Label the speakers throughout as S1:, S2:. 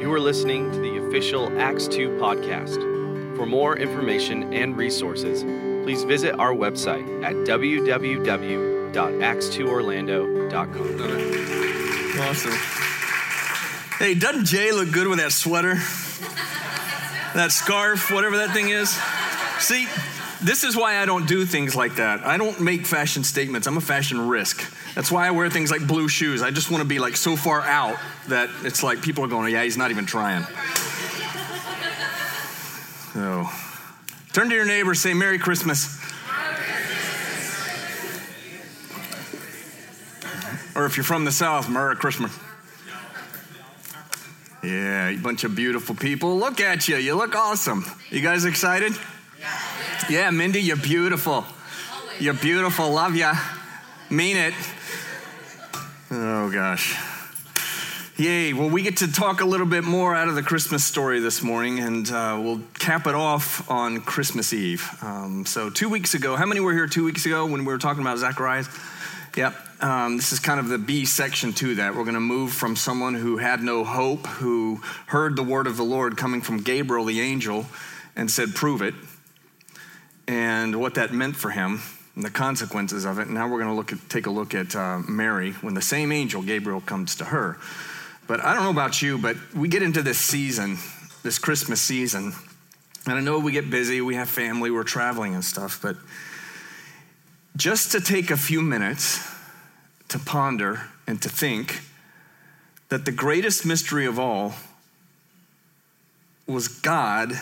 S1: You are listening to the official Acts 2 podcast. For more information and resources, please visit our website at www.acts2orlando.com.
S2: Awesome. Hey, doesn't Jay look good with that sweater? that scarf, whatever that thing is? See, this is why I don't do things like that. I don't make fashion statements. I'm a fashion risk. That's why I wear things like blue shoes. I just want to be like so far out that it's like people are going, yeah, he's not even trying. So, turn to your neighbor, say Merry Christmas. Or if you're from the South, Merry Christmas. Yeah, you bunch of beautiful people. Look at you. You look awesome. You guys excited? Yeah, Mindy, you're beautiful. You're beautiful. Love ya. Mean it. Oh, gosh. Yay. Well, we get to talk a little bit more out of the Christmas story this morning, and uh, we'll cap it off on Christmas Eve. Um, so, two weeks ago, how many were here two weeks ago when we were talking about Zacharias? Yep. Um, this is kind of the B section to that. We're going to move from someone who had no hope, who heard the word of the Lord coming from Gabriel the angel and said, Prove it, and what that meant for him and the consequences of it. Now we're going to look at, take a look at uh, Mary when the same angel, Gabriel, comes to her. But I don't know about you, but we get into this season, this Christmas season, and I know we get busy, we have family, we're traveling and stuff, but just to take a few minutes to ponder and to think that the greatest mystery of all was God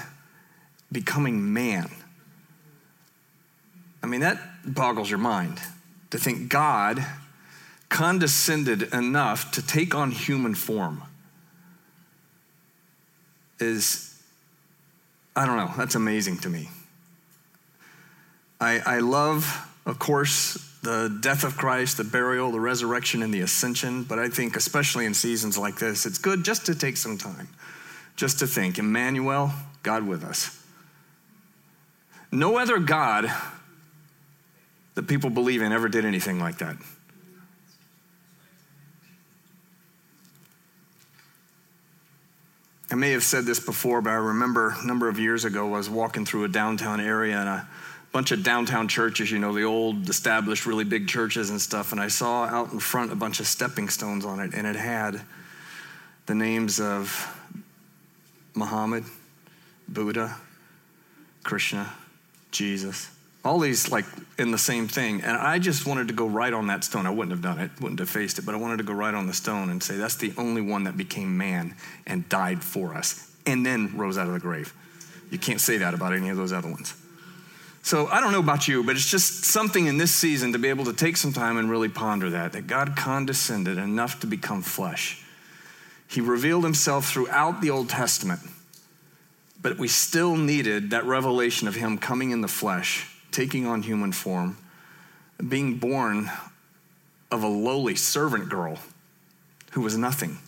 S2: becoming man. I mean, that boggles your mind to think God condescended enough to take on human form is, I don't know, that's amazing to me. I, I love, of course, the death of Christ, the burial, the resurrection, and the ascension, but I think, especially in seasons like this, it's good just to take some time, just to think Emmanuel, God with us. No other God that people believe in ever did anything like that. I may have said this before, but I remember a number of years ago, I was walking through a downtown area and a bunch of downtown churches, you know, the old established, really big churches and stuff. And I saw out in front a bunch of stepping stones on it, and it had the names of Muhammad, Buddha, Krishna, Jesus. All these like in the same thing. And I just wanted to go right on that stone. I wouldn't have done it, wouldn't have faced it, but I wanted to go right on the stone and say, that's the only one that became man and died for us and then rose out of the grave. You can't say that about any of those other ones. So I don't know about you, but it's just something in this season to be able to take some time and really ponder that, that God condescended enough to become flesh. He revealed himself throughout the Old Testament, but we still needed that revelation of him coming in the flesh taking on human form, being born of a lowly servant girl who was nothing.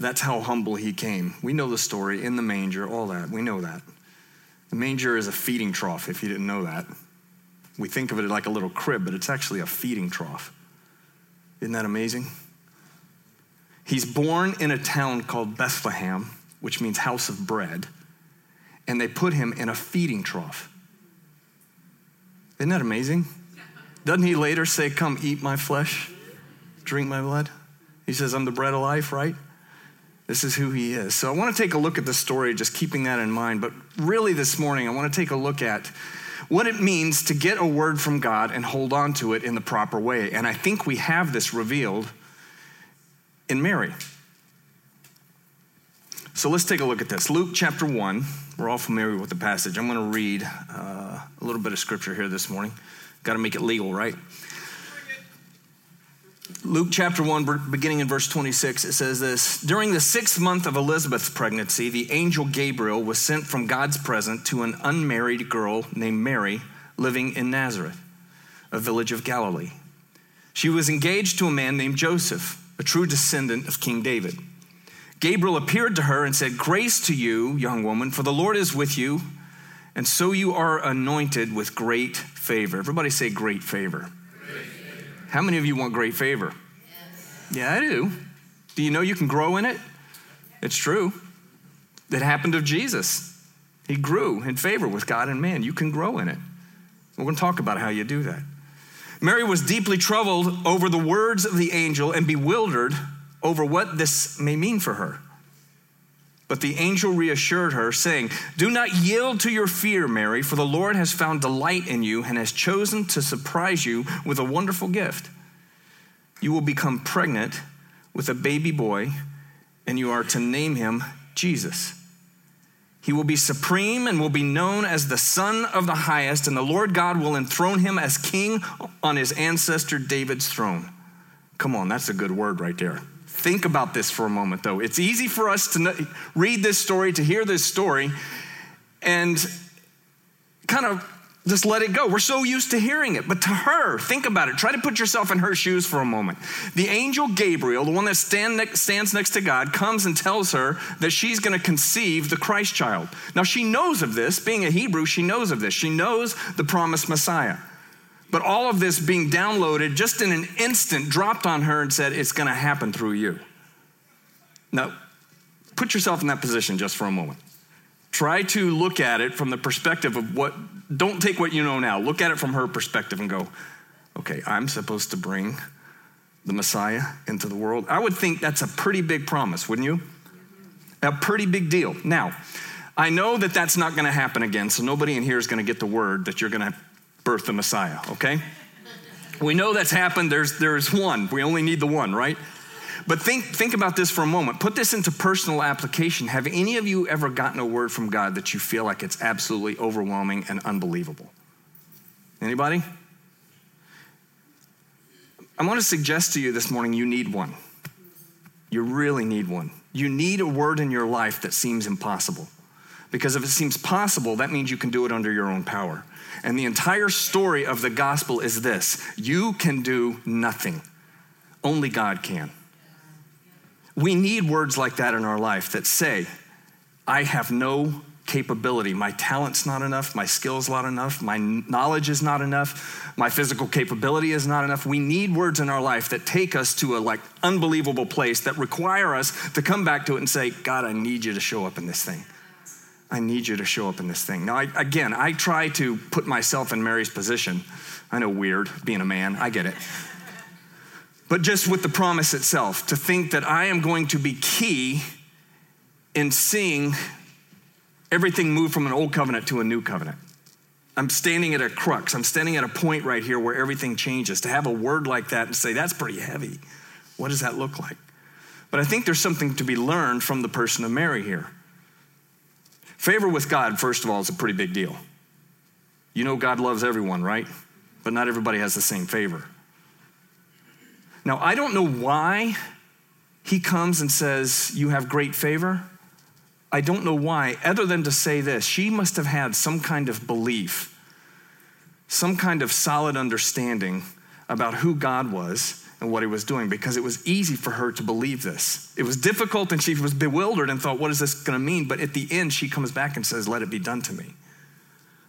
S2: That's how humble he came. We know the story in the manger, all that. We know that. The manger is a feeding trough, if you didn't know that. We think of it like a little crib, but it's actually a feeding trough. Isn't that amazing? He's born in a town called Bethlehem, which means house of bread, and they put him in a feeding trough. Isn't that amazing? Doesn't he later say, Come eat my flesh, drink my blood? He says, I'm the bread of life, right? This is who he is. So I want to take a look at the story, just keeping that in mind. But really, this morning, I want to take a look at what it means to get a word from God and hold on to it in the proper way. And I think we have this revealed in Mary. So let's take a look at this. Luke chapter 1. We're all familiar with the passage. I'm going to read uh, a little bit of scripture here this morning. Got to make it legal, right? Luke chapter 1, beginning in verse 26, it says this During the sixth month of Elizabeth's pregnancy, the angel Gabriel was sent from God's presence to an unmarried girl named Mary living in Nazareth, a village of Galilee. She was engaged to a man named Joseph, a true descendant of King David. Gabriel appeared to her and said, Grace to you, young woman, for the Lord is with you, and so you are anointed with great favor. Everybody say great favor. Great favor. How many of you want great favor? Yes. Yeah, I do. Do you know you can grow in it? It's true. It happened of Jesus. He grew in favor with God and man. You can grow in it. We're going to talk about how you do that. Mary was deeply troubled over the words of the angel and bewildered over what this may mean for her. But the angel reassured her, saying, Do not yield to your fear, Mary, for the Lord has found delight in you and has chosen to surprise you with a wonderful gift. You will become pregnant with a baby boy, and you are to name him Jesus. He will be supreme and will be known as the Son of the Highest, and the Lord God will enthrone him as king on his ancestor David's throne. Come on, that's a good word right there. Think about this for a moment, though. It's easy for us to read this story, to hear this story, and kind of just let it go. We're so used to hearing it. But to her, think about it. Try to put yourself in her shoes for a moment. The angel Gabriel, the one that stand stands next to God, comes and tells her that she's going to conceive the Christ child. Now, she knows of this. Being a Hebrew, she knows of this. She knows the promised Messiah. But all of this being downloaded just in an instant dropped on her and said, It's going to happen through you. Now, put yourself in that position just for a moment. Try to look at it from the perspective of what, don't take what you know now. Look at it from her perspective and go, okay, I'm supposed to bring the Messiah into the world. I would think that's a pretty big promise, wouldn't you? A pretty big deal. Now, I know that that's not going to happen again, so nobody in here is going to get the word that you're going to birth the Messiah, okay? We know that's happened. There's, there's one. We only need the one, right? But think, think about this for a moment. Put this into personal application. Have any of you ever gotten a word from God that you feel like it's absolutely overwhelming and unbelievable? Anybody? I want to suggest to you this morning you need one. You really need one. You need a word in your life that seems impossible. Because if it seems possible, that means you can do it under your own power. And the entire story of the gospel is this you can do nothing, only God can. We need words like that in our life that say, I have no capability. My talent's not enough. My skill's not enough. My knowledge is not enough. My physical capability is not enough. We need words in our life that take us to a like unbelievable place that require us to come back to it and say, God, I need you to show up in this thing. I need you to show up in this thing. Now, I, again, I try to put myself in Mary's position. I know weird being a man. I get it but just with the promise itself, to think that I am going to be key in seeing everything move from an old covenant to a new covenant. I'm standing at a crux. I'm standing at a point right here where everything changes. To have a word like that and say, that's pretty heavy. What does that look like? But I think there's something to be learned from the person of Mary here. Favor with God, first of all, is a pretty big deal. You know, God loves everyone, right? But not everybody has the same favor. Now, I don't know why he comes and says, You have great favor. I don't know why, other than to say this she must have had some kind of belief, some kind of solid understanding about who God was and what he was doing because it was easy for her to believe this. It was difficult and she was bewildered and thought, What is this going to mean? But at the end, she comes back and says, Let it be done to me.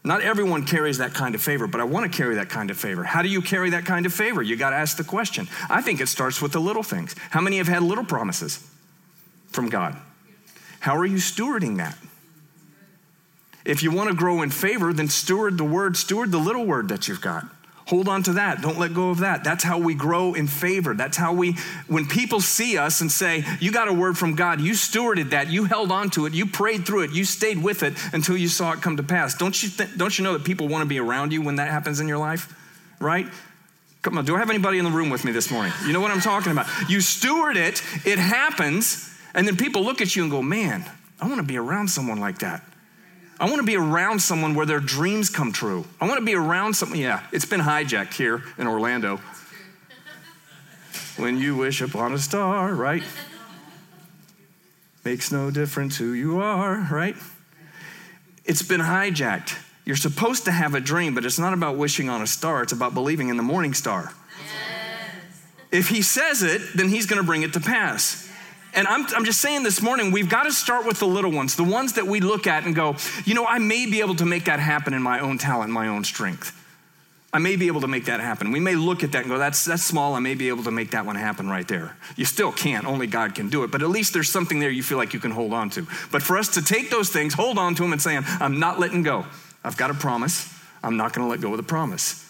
S2: Not everyone carries that kind of favor, but I want to carry that kind of favor. How do you carry that kind of favor? You got to ask the question. I think it starts with the little things. How many have had little promises from God? How are you stewarding that? If you want to grow in favor, then steward the word, steward the little word that you've got. Hold on to that. Don't let go of that. That's how we grow in favor. That's how we, when people see us and say, You got a word from God, you stewarded that, you held on to it, you prayed through it, you stayed with it until you saw it come to pass. Don't you, th- don't you know that people want to be around you when that happens in your life? Right? Come on, do I have anybody in the room with me this morning? You know what I'm talking about. You steward it, it happens, and then people look at you and go, Man, I want to be around someone like that. I want to be around someone where their dreams come true. I want to be around someone. Yeah, it's been hijacked here in Orlando. When you wish upon a star, right? Makes no difference who you are, right? It's been hijacked. You're supposed to have a dream, but it's not about wishing on a star, it's about believing in the morning star. Yes. If he says it, then he's going to bring it to pass. And I'm, I'm just saying this morning, we've got to start with the little ones, the ones that we look at and go, you know, I may be able to make that happen in my own talent, my own strength. I may be able to make that happen. We may look at that and go, that's, that's small. I may be able to make that one happen right there. You still can't. Only God can do it. But at least there's something there you feel like you can hold on to. But for us to take those things, hold on to them, and say, I'm not letting go. I've got a promise. I'm not going to let go of the promise.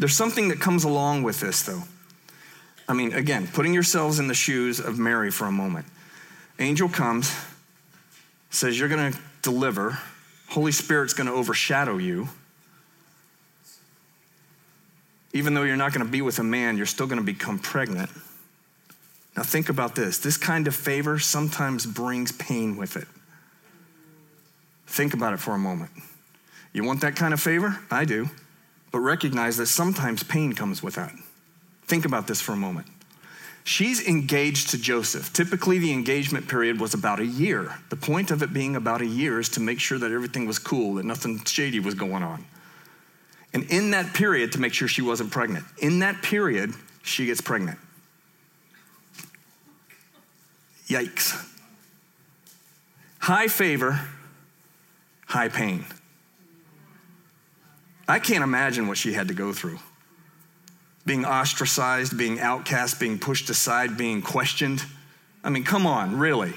S2: There's something that comes along with this, though. I mean, again, putting yourselves in the shoes of Mary for a moment. Angel comes, says, You're going to deliver. Holy Spirit's going to overshadow you. Even though you're not going to be with a man, you're still going to become pregnant. Now, think about this this kind of favor sometimes brings pain with it. Think about it for a moment. You want that kind of favor? I do. But recognize that sometimes pain comes with that. Think about this for a moment. She's engaged to Joseph. Typically, the engagement period was about a year. The point of it being about a year is to make sure that everything was cool, that nothing shady was going on. And in that period, to make sure she wasn't pregnant, in that period, she gets pregnant. Yikes. High favor, high pain. I can't imagine what she had to go through being ostracized, being outcast, being pushed aside, being questioned. I mean, come on, really.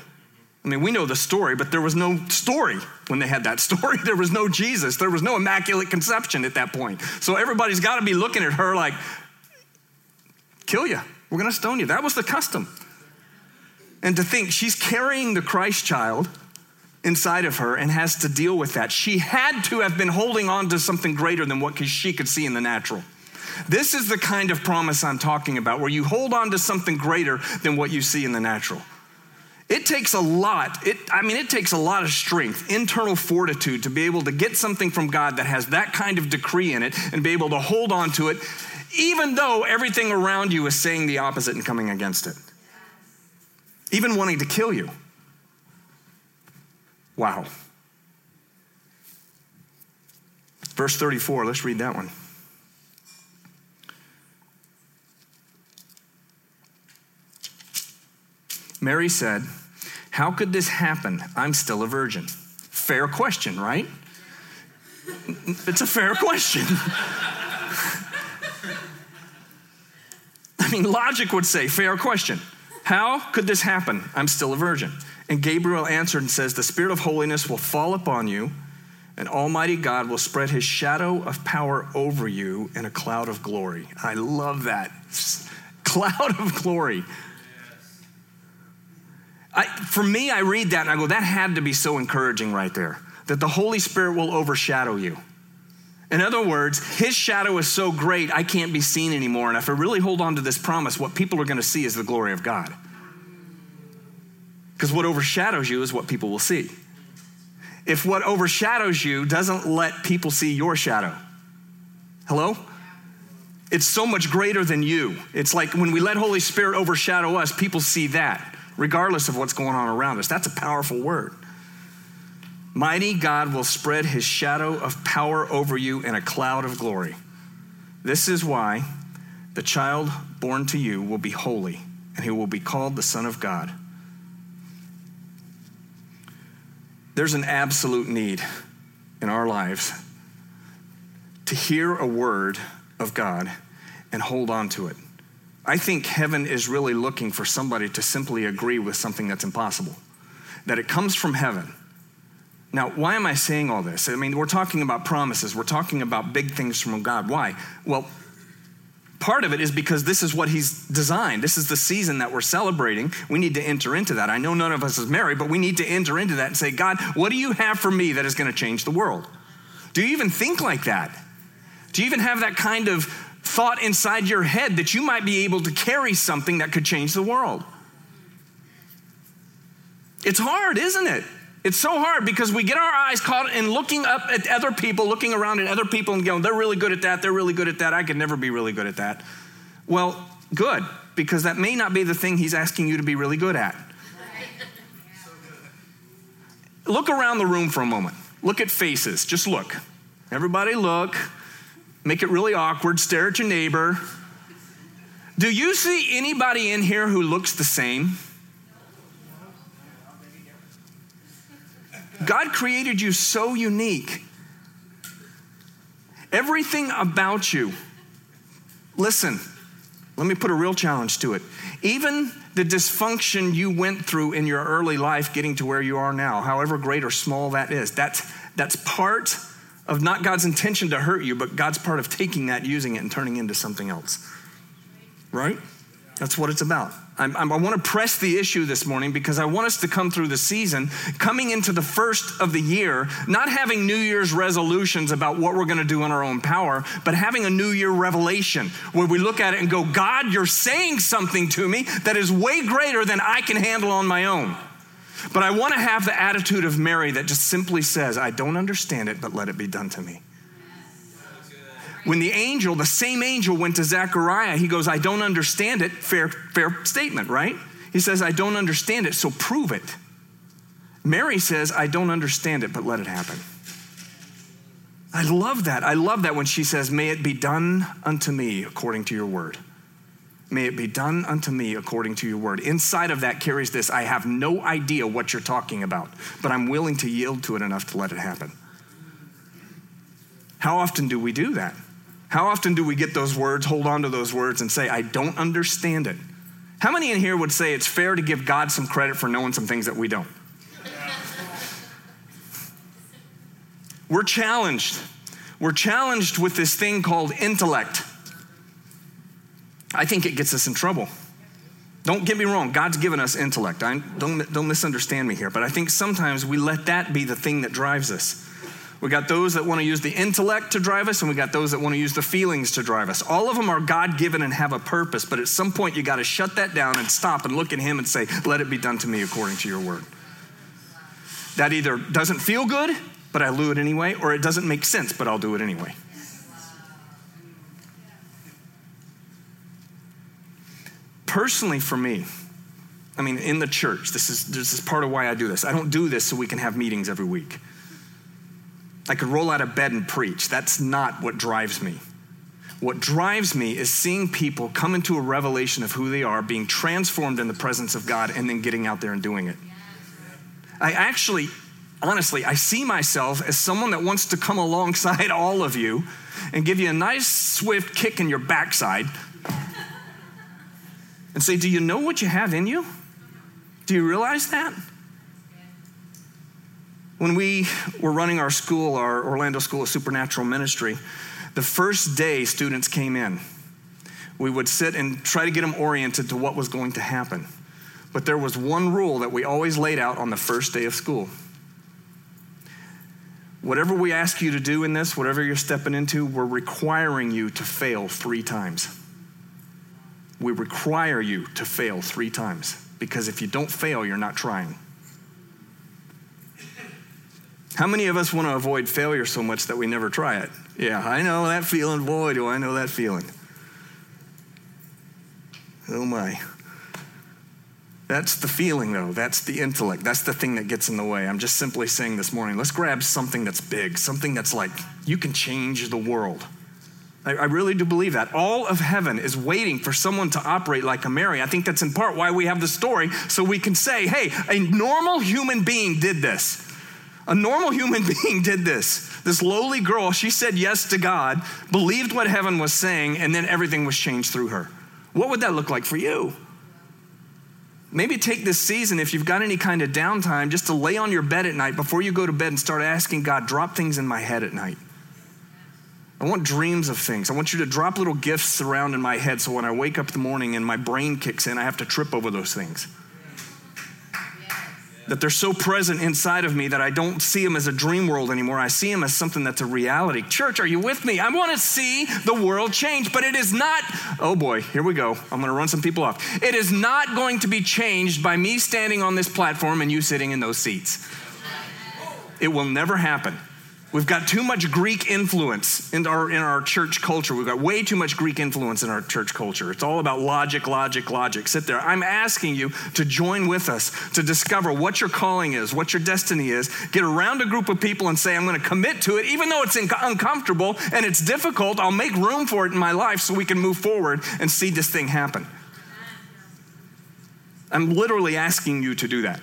S2: I mean, we know the story, but there was no story when they had that story. There was no Jesus. There was no immaculate conception at that point. So everybody's got to be looking at her like, kill you. We're going to stone you. That was the custom. And to think she's carrying the Christ child inside of her and has to deal with that. She had to have been holding on to something greater than what she could see in the natural. This is the kind of promise I'm talking about, where you hold on to something greater than what you see in the natural. It takes a lot. It, I mean, it takes a lot of strength, internal fortitude to be able to get something from God that has that kind of decree in it and be able to hold on to it, even though everything around you is saying the opposite and coming against it. Even wanting to kill you. Wow. Verse 34, let's read that one. Mary said, How could this happen? I'm still a virgin. Fair question, right? It's a fair question. I mean, logic would say, fair question. How could this happen? I'm still a virgin. And Gabriel answered and says, The Spirit of holiness will fall upon you, and Almighty God will spread his shadow of power over you in a cloud of glory. I love that. Cloud of glory. I, for me, I read that and I go, that had to be so encouraging right there, that the Holy Spirit will overshadow you. In other words, his shadow is so great, I can't be seen anymore. And if I really hold on to this promise, what people are going to see is the glory of God. Because what overshadows you is what people will see. If what overshadows you doesn't let people see your shadow, hello? It's so much greater than you. It's like when we let Holy Spirit overshadow us, people see that regardless of what's going on around us. That's a powerful word. Mighty God will spread his shadow of power over you in a cloud of glory. This is why the child born to you will be holy, and he will be called the Son of God. There's an absolute need in our lives to hear a word of God and hold on to it. I think heaven is really looking for somebody to simply agree with something that's impossible, that it comes from heaven. Now, why am I saying all this? I mean, we're talking about promises, we're talking about big things from God. Why? Well, part of it is because this is what He's designed. This is the season that we're celebrating. We need to enter into that. I know none of us is married, but we need to enter into that and say, God, what do you have for me that is going to change the world? Do you even think like that? Do you even have that kind of thought inside your head that you might be able to carry something that could change the world. It's hard, isn't it? It's so hard because we get our eyes caught in looking up at other people, looking around at other people and going, they're really good at that, they're really good at that, I could never be really good at that. Well, good, because that may not be the thing he's asking you to be really good at. Look around the room for a moment. Look at faces. Just look. Everybody look make it really awkward, stare at your neighbor. Do you see anybody in here who looks the same? God created you so unique. Everything about you, listen, let me put a real challenge to it. Even the dysfunction you went through in your early life getting to where you are now, however great or small that is, that's, that's part of not God's intention to hurt you, but God's part of taking that, using it, and turning it into something else. Right? That's what it's about. I'm, I'm, i want to press the issue this morning because I want us to come through the season, coming into the first of the year, not having New Year's resolutions about what we're going to do in our own power, but having a New Year revelation where we look at it and go, God, you're saying something to me that is way greater than I can handle on my own. But I want to have the attitude of Mary that just simply says, I don't understand it, but let it be done to me when the angel, the same angel, went to Zechariah, he goes, I don't understand it. Fair, fair statement, right? He says, I don't understand it, so prove it. Mary says, I don't understand it, but let it happen. I love that. I love that when she says, May it be done unto me according to your word. May it be done unto me according to your word. Inside of that carries this I have no idea what you're talking about, but I'm willing to yield to it enough to let it happen. How often do we do that? How often do we get those words, hold on to those words, and say, I don't understand it? How many in here would say it's fair to give God some credit for knowing some things that we don't? We're challenged. We're challenged with this thing called intellect. I think it gets us in trouble. Don't get me wrong, God's given us intellect. I, don't, don't misunderstand me here, but I think sometimes we let that be the thing that drives us. We got those that want to use the intellect to drive us, and we got those that want to use the feelings to drive us. All of them are God given and have a purpose, but at some point you got to shut that down and stop and look at Him and say, Let it be done to me according to your word. That either doesn't feel good, but I do it anyway, or it doesn't make sense, but I'll do it anyway. Personally, for me, I mean, in the church, this is, this is part of why I do this. I don't do this so we can have meetings every week. I could roll out of bed and preach. That's not what drives me. What drives me is seeing people come into a revelation of who they are, being transformed in the presence of God, and then getting out there and doing it. I actually, honestly, I see myself as someone that wants to come alongside all of you and give you a nice, swift kick in your backside and say, Do you know what you have in you? Do you realize that? When we were running our school, our Orlando School of Supernatural Ministry, the first day students came in, we would sit and try to get them oriented to what was going to happen. But there was one rule that we always laid out on the first day of school. Whatever we ask you to do in this, whatever you're stepping into, we're requiring you to fail three times. We require you to fail three times because if you don't fail, you're not trying. How many of us want to avoid failure so much that we never try it? Yeah, I know that feeling. Boy, do I know that feeling. Oh my. That's the feeling, though. That's the intellect. That's the thing that gets in the way. I'm just simply saying this morning let's grab something that's big, something that's like you can change the world. I, I really do believe that. All of heaven is waiting for someone to operate like a Mary. I think that's in part why we have the story, so we can say, hey, a normal human being did this. A normal human being did this. This lowly girl, she said yes to God, believed what heaven was saying, and then everything was changed through her. What would that look like for you? Maybe take this season, if you've got any kind of downtime, just to lay on your bed at night before you go to bed and start asking God, drop things in my head at night. I want dreams of things. I want you to drop little gifts around in my head so when I wake up in the morning and my brain kicks in, I have to trip over those things that they're so present inside of me that I don't see them as a dream world anymore. I see them as something that's a reality. Church, are you with me? I want to see the world change, but it is not, oh boy, here we go. I'm going to run some people off. It is not going to be changed by me standing on this platform and you sitting in those seats. It will never happen. We've got too much Greek influence in our, in our church culture. We've got way too much Greek influence in our church culture. It's all about logic, logic, logic. Sit there. I'm asking you to join with us to discover what your calling is, what your destiny is. Get around a group of people and say, I'm going to commit to it, even though it's uncomfortable and it's difficult. I'll make room for it in my life so we can move forward and see this thing happen. I'm literally asking you to do that.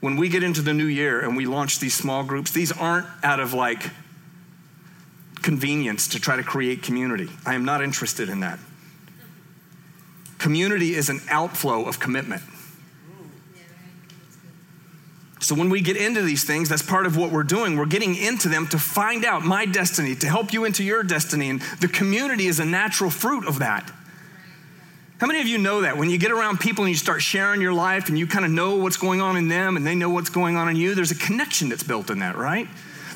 S2: When we get into the new year and we launch these small groups, these aren't out of like convenience to try to create community. I am not interested in that. Community is an outflow of commitment. So when we get into these things, that's part of what we're doing. We're getting into them to find out my destiny, to help you into your destiny. And the community is a natural fruit of that. How many of you know that when you get around people and you start sharing your life and you kind of know what's going on in them and they know what's going on in you, there's a connection that's built in that, right?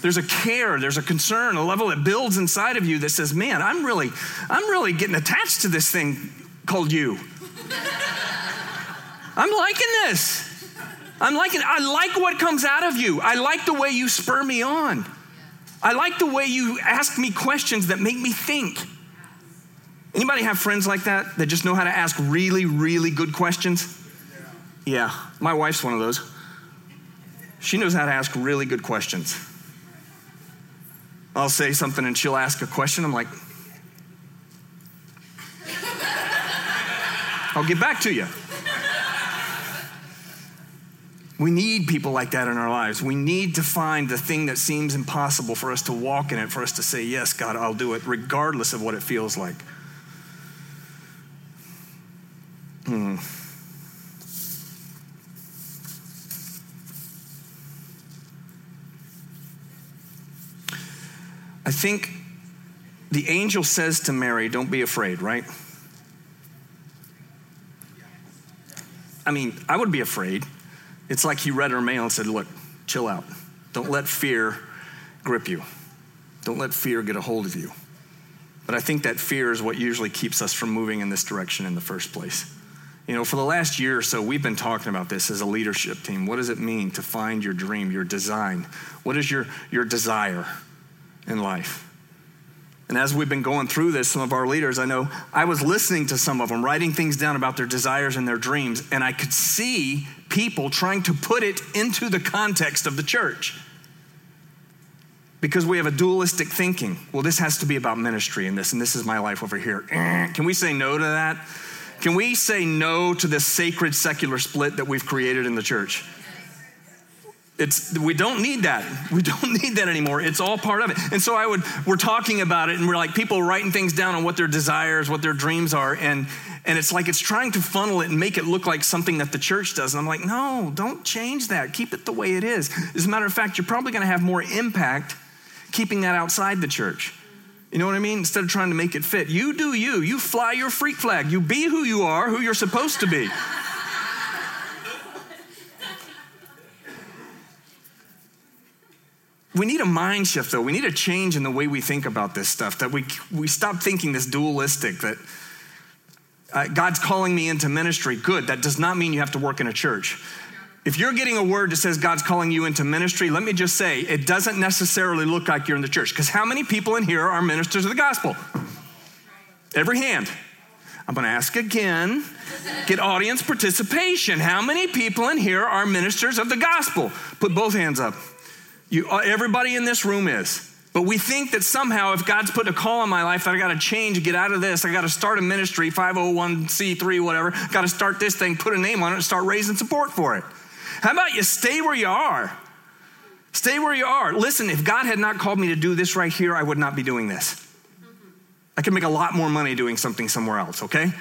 S2: There's a care, there's a concern, a level that builds inside of you that says, "Man, I'm really I'm really getting attached to this thing called you." I'm liking this. I'm liking I like what comes out of you. I like the way you spur me on. I like the way you ask me questions that make me think. Anybody have friends like that that just know how to ask really, really good questions? Yeah, my wife's one of those. She knows how to ask really good questions. I'll say something and she'll ask a question. I'm like, I'll get back to you. We need people like that in our lives. We need to find the thing that seems impossible for us to walk in it, for us to say, Yes, God, I'll do it, regardless of what it feels like. I think the angel says to Mary, Don't be afraid, right? I mean, I would be afraid. It's like he read her mail and said, Look, chill out. Don't let fear grip you, don't let fear get a hold of you. But I think that fear is what usually keeps us from moving in this direction in the first place. You know, for the last year or so, we've been talking about this as a leadership team. What does it mean to find your dream, your design? What is your, your desire in life? And as we've been going through this, some of our leaders, I know I was listening to some of them, writing things down about their desires and their dreams, and I could see people trying to put it into the context of the church. Because we have a dualistic thinking. Well, this has to be about ministry and this, and this is my life over here. Can we say no to that? Can we say no to this sacred secular split that we've created in the church? It's, we don't need that. We don't need that anymore. It's all part of it. And so I would, we're talking about it and we're like people writing things down on what their desires, what their dreams are. And, and it's like it's trying to funnel it and make it look like something that the church does. And I'm like, no, don't change that. Keep it the way it is. As a matter of fact, you're probably going to have more impact keeping that outside the church. You know what I mean? Instead of trying to make it fit, you do you. You fly your freak flag. You be who you are, who you're supposed to be. We need a mind shift though. We need a change in the way we think about this stuff. That we we stop thinking this dualistic that uh, God's calling me into ministry. Good. That does not mean you have to work in a church. If you're getting a word that says God's calling you into ministry, let me just say it doesn't necessarily look like you're in the church. Because how many people in here are ministers of the gospel? Every hand. I'm going to ask again. Get audience participation. How many people in here are ministers of the gospel? Put both hands up. You, uh, everybody in this room is. But we think that somehow, if God's put a call in my life, that I got to change, get out of this, I got to start a ministry, 501c3, whatever, got to start this thing, put a name on it, and start raising support for it. How about you stay where you are? Stay where you are. Listen, if God had not called me to do this right here, I would not be doing this. I could make a lot more money doing something somewhere else, okay?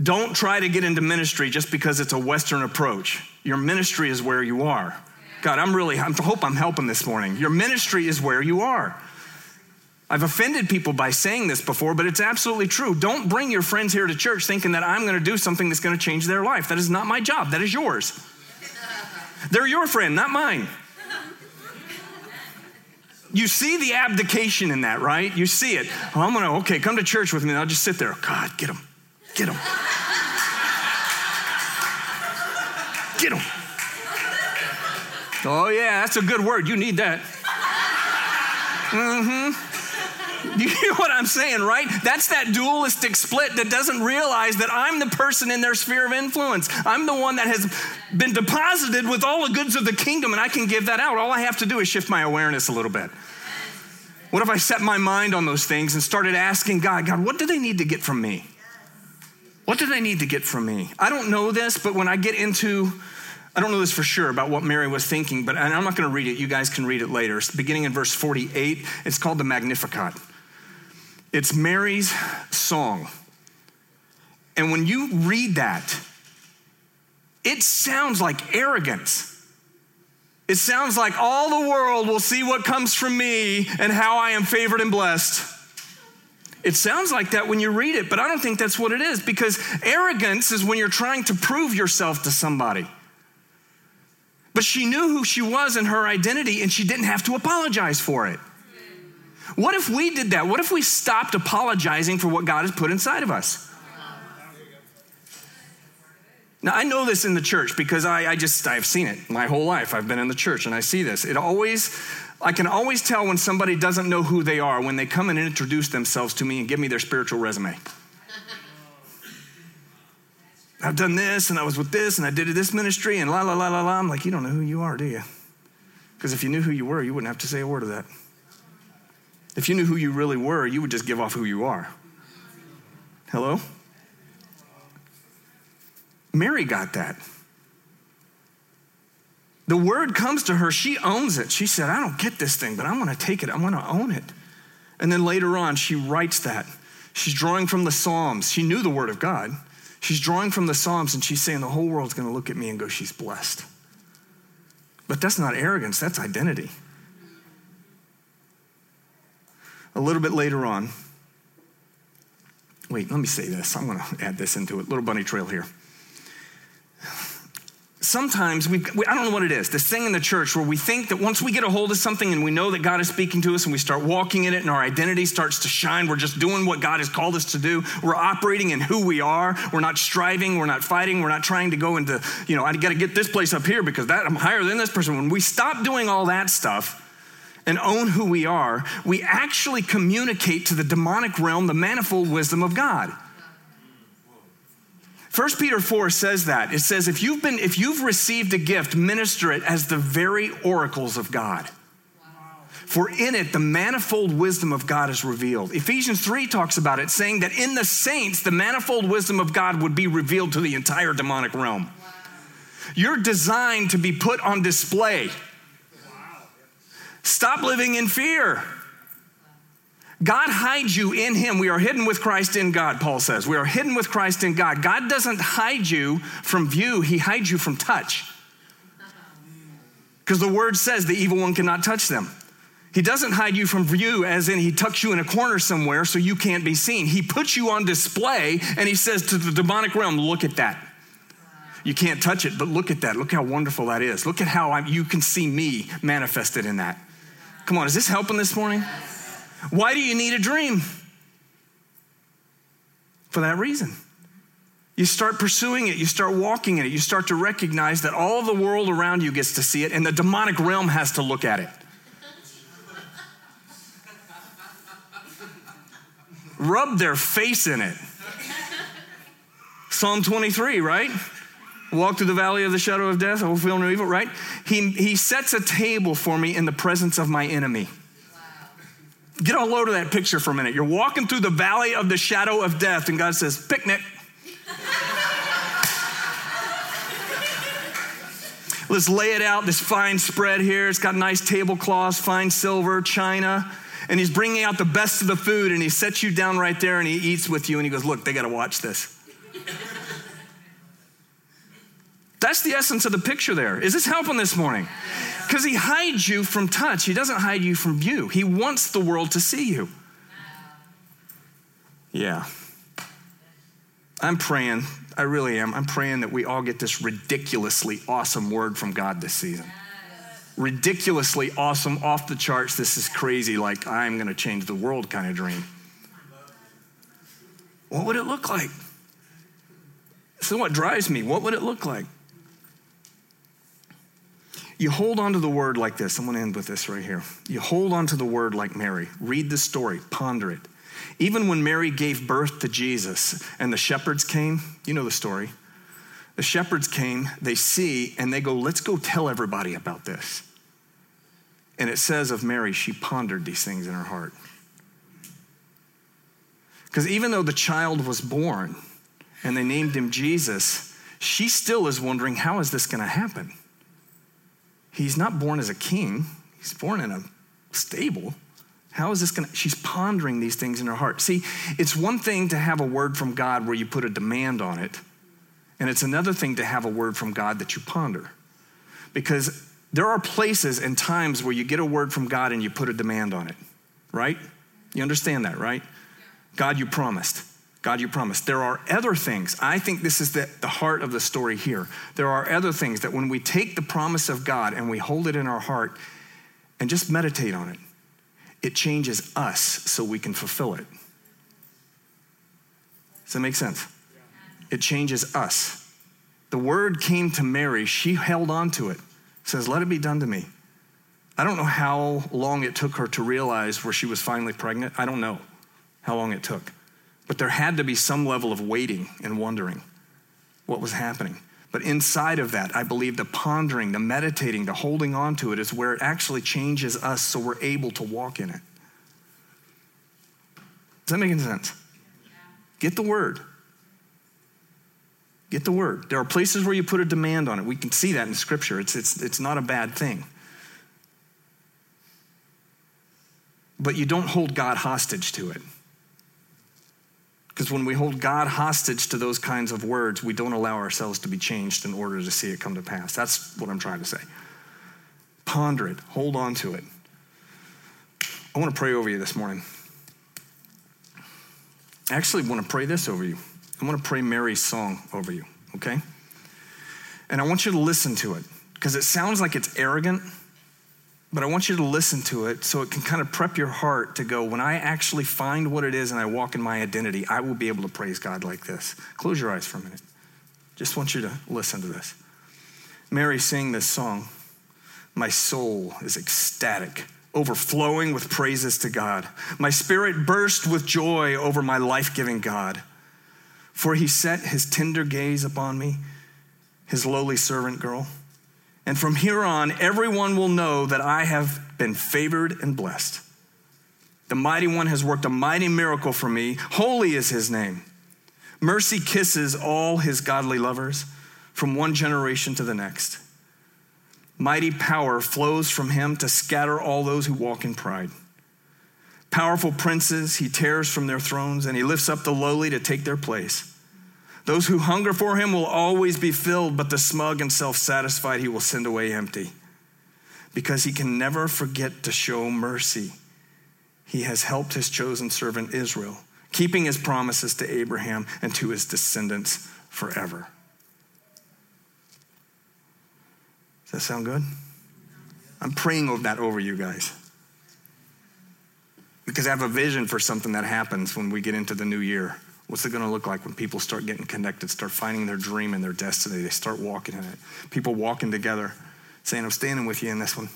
S2: Don't try to get into ministry just because it's a Western approach. Your ministry is where you are. God, I'm really, I hope I'm helping this morning. Your ministry is where you are. I've offended people by saying this before, but it's absolutely true. Don't bring your friends here to church thinking that I'm going to do something that's going to change their life. That is not my job, that is yours. They're your friend, not mine. You see the abdication in that, right? You see it. Oh, I'm gonna, okay, come to church with me. I'll just sit there. God, get them. Get them. Get them. Oh, yeah, that's a good word. You need that. Mm hmm. You hear what I'm saying, right? That's that dualistic split that doesn't realize that I'm the person in their sphere of influence. I'm the one that has been deposited with all the goods of the kingdom, and I can give that out. All I have to do is shift my awareness a little bit. What if I set my mind on those things and started asking God, God, what do they need to get from me? What do they need to get from me? I don't know this, but when I get into I don't know this for sure about what Mary was thinking, but I'm not going to read it. You guys can read it later. It's beginning in verse 48. It's called the Magnificat. It's Mary's song. And when you read that, it sounds like arrogance. It sounds like all the world will see what comes from me and how I am favored and blessed. It sounds like that when you read it, but I don't think that's what it is because arrogance is when you're trying to prove yourself to somebody. But she knew who she was and her identity, and she didn't have to apologize for it. What if we did that? What if we stopped apologizing for what God has put inside of us? Now, I know this in the church because I, I just, I've seen it my whole life. I've been in the church and I see this. It always, I can always tell when somebody doesn't know who they are when they come and introduce themselves to me and give me their spiritual resume. I've done this and I was with this and I did this ministry and la la la la la. I'm like, you don't know who you are, do you? Because if you knew who you were, you wouldn't have to say a word of that. If you knew who you really were, you would just give off who you are. Hello? Mary got that. The word comes to her, she owns it. She said, I don't get this thing, but I'm going to take it, I'm going to own it. And then later on, she writes that. She's drawing from the Psalms. She knew the word of God. She's drawing from the Psalms and she's saying the whole world's going to look at me and go, She's blessed. But that's not arrogance, that's identity. A little bit later on, wait, let me say this. I'm going to add this into it. Little bunny trail here sometimes we, we, I don't know what it is, this thing in the church where we think that once we get a hold of something and we know that God is speaking to us and we start walking in it and our identity starts to shine, we're just doing what God has called us to do. We're operating in who we are. We're not striving, we're not fighting, we're not trying to go into, you know, I got to get this place up here because that I'm higher than this person. When we stop doing all that stuff, and own who we are, we actually communicate to the demonic realm the manifold wisdom of God. 1 Peter 4 says that. It says, if you've been, if you've received a gift, minister it as the very oracles of God. For in it, the manifold wisdom of God is revealed. Ephesians 3 talks about it, saying that in the saints, the manifold wisdom of God would be revealed to the entire demonic realm. Wow. You're designed to be put on display. Wow. Stop living in fear. God hides you in Him. We are hidden with Christ in God, Paul says. We are hidden with Christ in God. God doesn't hide you from view, He hides you from touch. Because the word says the evil one cannot touch them. He doesn't hide you from view, as in he tucks you in a corner somewhere so you can't be seen. He puts you on display and he says to the demonic realm, Look at that. You can't touch it, but look at that. Look how wonderful that is. Look at how I'm, you can see me manifested in that. Come on, is this helping this morning? Why do you need a dream? For that reason. You start pursuing it, you start walking in it, you start to recognize that all the world around you gets to see it, and the demonic realm has to look at it. Rub their face in it. Psalm 23, right? Walk through the valley of the shadow of death, I will feel no evil, right? He, he sets a table for me in the presence of my enemy. Get a load of that picture for a minute. You're walking through the valley of the shadow of death, and God says, Picnic. Let's lay it out, this fine spread here. It's got nice tablecloths, fine silver, china. And he's bringing out the best of the food, and he sets you down right there and he eats with you, and he goes, Look, they got to watch this. That's the essence of the picture there. Is this helping this morning? Because he hides you from touch, he doesn't hide you from view. He wants the world to see you. Yeah. I'm praying, I really am. I'm praying that we all get this ridiculously awesome word from God this season. Ridiculously awesome, off the charts, this is crazy, like I'm going to change the world kind of dream. What would it look like? So, what drives me? What would it look like? You hold on to the word like this. I'm going to end with this right here. You hold on to the word like Mary. Read the story, ponder it. Even when Mary gave birth to Jesus and the shepherds came, you know the story. The shepherds came, they see, and they go, Let's go tell everybody about this. And it says of Mary, she pondered these things in her heart. Because even though the child was born and they named him Jesus, she still is wondering, how is this going to happen? He's not born as a king, he's born in a stable. How is this going to? She's pondering these things in her heart. See, it's one thing to have a word from God where you put a demand on it, and it's another thing to have a word from God that you ponder. Because there are places and times where you get a word from God and you put a demand on it, right? You understand that, right? God, you promised. God, you promised. There are other things. I think this is the, the heart of the story here. There are other things that when we take the promise of God and we hold it in our heart and just meditate on it, it changes us so we can fulfill it. Does that make sense? It changes us. The word came to Mary, she held on to it says, Let it be done to me. I don't know how long it took her to realize where she was finally pregnant. I don't know how long it took. But there had to be some level of waiting and wondering what was happening. But inside of that, I believe the pondering, the meditating, the holding on to it is where it actually changes us so we're able to walk in it. Does that make any sense? Get the word. Get the word. There are places where you put a demand on it. We can see that in Scripture. It's, it's, it's not a bad thing. But you don't hold God hostage to it. Because when we hold God hostage to those kinds of words, we don't allow ourselves to be changed in order to see it come to pass. That's what I'm trying to say. Ponder it, hold on to it. I want to pray over you this morning. I actually want to pray this over you. I want to pray Mary's song over you, okay? And I want you to listen to it because it sounds like it's arrogant, but I want you to listen to it so it can kind of prep your heart to go, when I actually find what it is and I walk in my identity, I will be able to praise God like this. Close your eyes for a minute. Just want you to listen to this. Mary sang this song. My soul is ecstatic, overflowing with praises to God. My spirit burst with joy over my life giving God. For he set his tender gaze upon me, his lowly servant girl. And from here on, everyone will know that I have been favored and blessed. The mighty one has worked a mighty miracle for me. Holy is his name. Mercy kisses all his godly lovers from one generation to the next. Mighty power flows from him to scatter all those who walk in pride. Powerful princes he tears from their thrones, and he lifts up the lowly to take their place. Those who hunger for him will always be filled, but the smug and self satisfied he will send away empty. Because he can never forget to show mercy. He has helped his chosen servant Israel, keeping his promises to Abraham and to his descendants forever. Does that sound good? I'm praying over that over you guys because I have a vision for something that happens when we get into the new year. What's it going to look like when people start getting connected, start finding their dream and their destiny? They start walking in it. People walking together, saying, I'm standing with you in this one.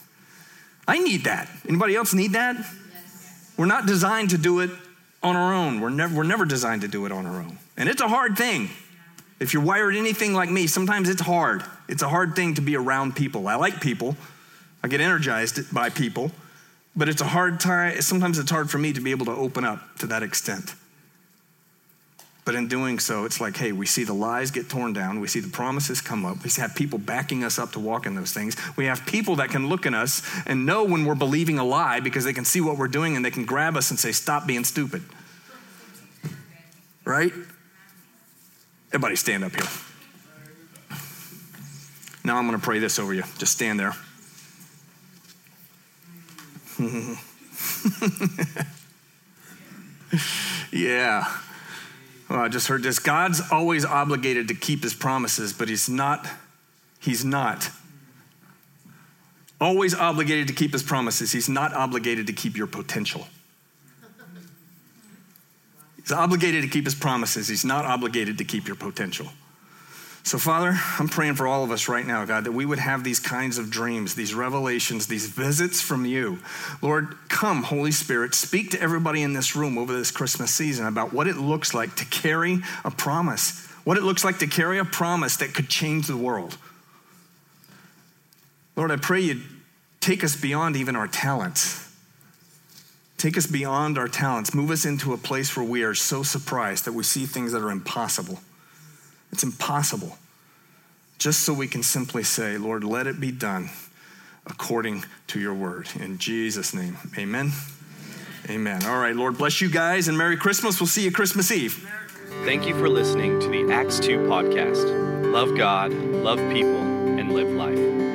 S2: I need that. Anybody else need that? Yes. We're not designed to do it on our own. We're never, we're never designed to do it on our own. And it's a hard thing. If you're wired anything like me, sometimes it's hard. It's a hard thing to be around people. I like people, I get energized by people. But it's a hard time, sometimes it's hard for me to be able to open up to that extent. But in doing so, it's like, hey, we see the lies get torn down. We see the promises come up. We have people backing us up to walk in those things. We have people that can look at us and know when we're believing a lie because they can see what we're doing and they can grab us and say, stop being stupid. Right? Everybody stand up here. Now I'm going to pray this over you. Just stand there. yeah. Well, I just heard this. God's always obligated to keep his promises, but he's not, he's not. Always obligated to keep his promises. He's not obligated to keep your potential. He's obligated to keep his promises. He's not obligated to keep your potential. So, Father, I'm praying for all of us right now, God, that we would have these kinds of dreams, these revelations, these visits from you. Lord, come, Holy Spirit, speak to everybody in this room over this Christmas season about what it looks like to carry a promise, what it looks like to carry a promise that could change the world. Lord, I pray you take us beyond even our talents. Take us beyond our talents. Move us into a place where we are so surprised that we see things that are impossible. It's impossible. just so we can simply say, Lord, let it be done according to your word. In Jesus' name, amen. Amen. All right, Lord bless you guys and Merry Christmas. We'll see you Christmas Eve.
S1: Thank you for listening to the Acts 2 podcast. Love God, love people, and live life.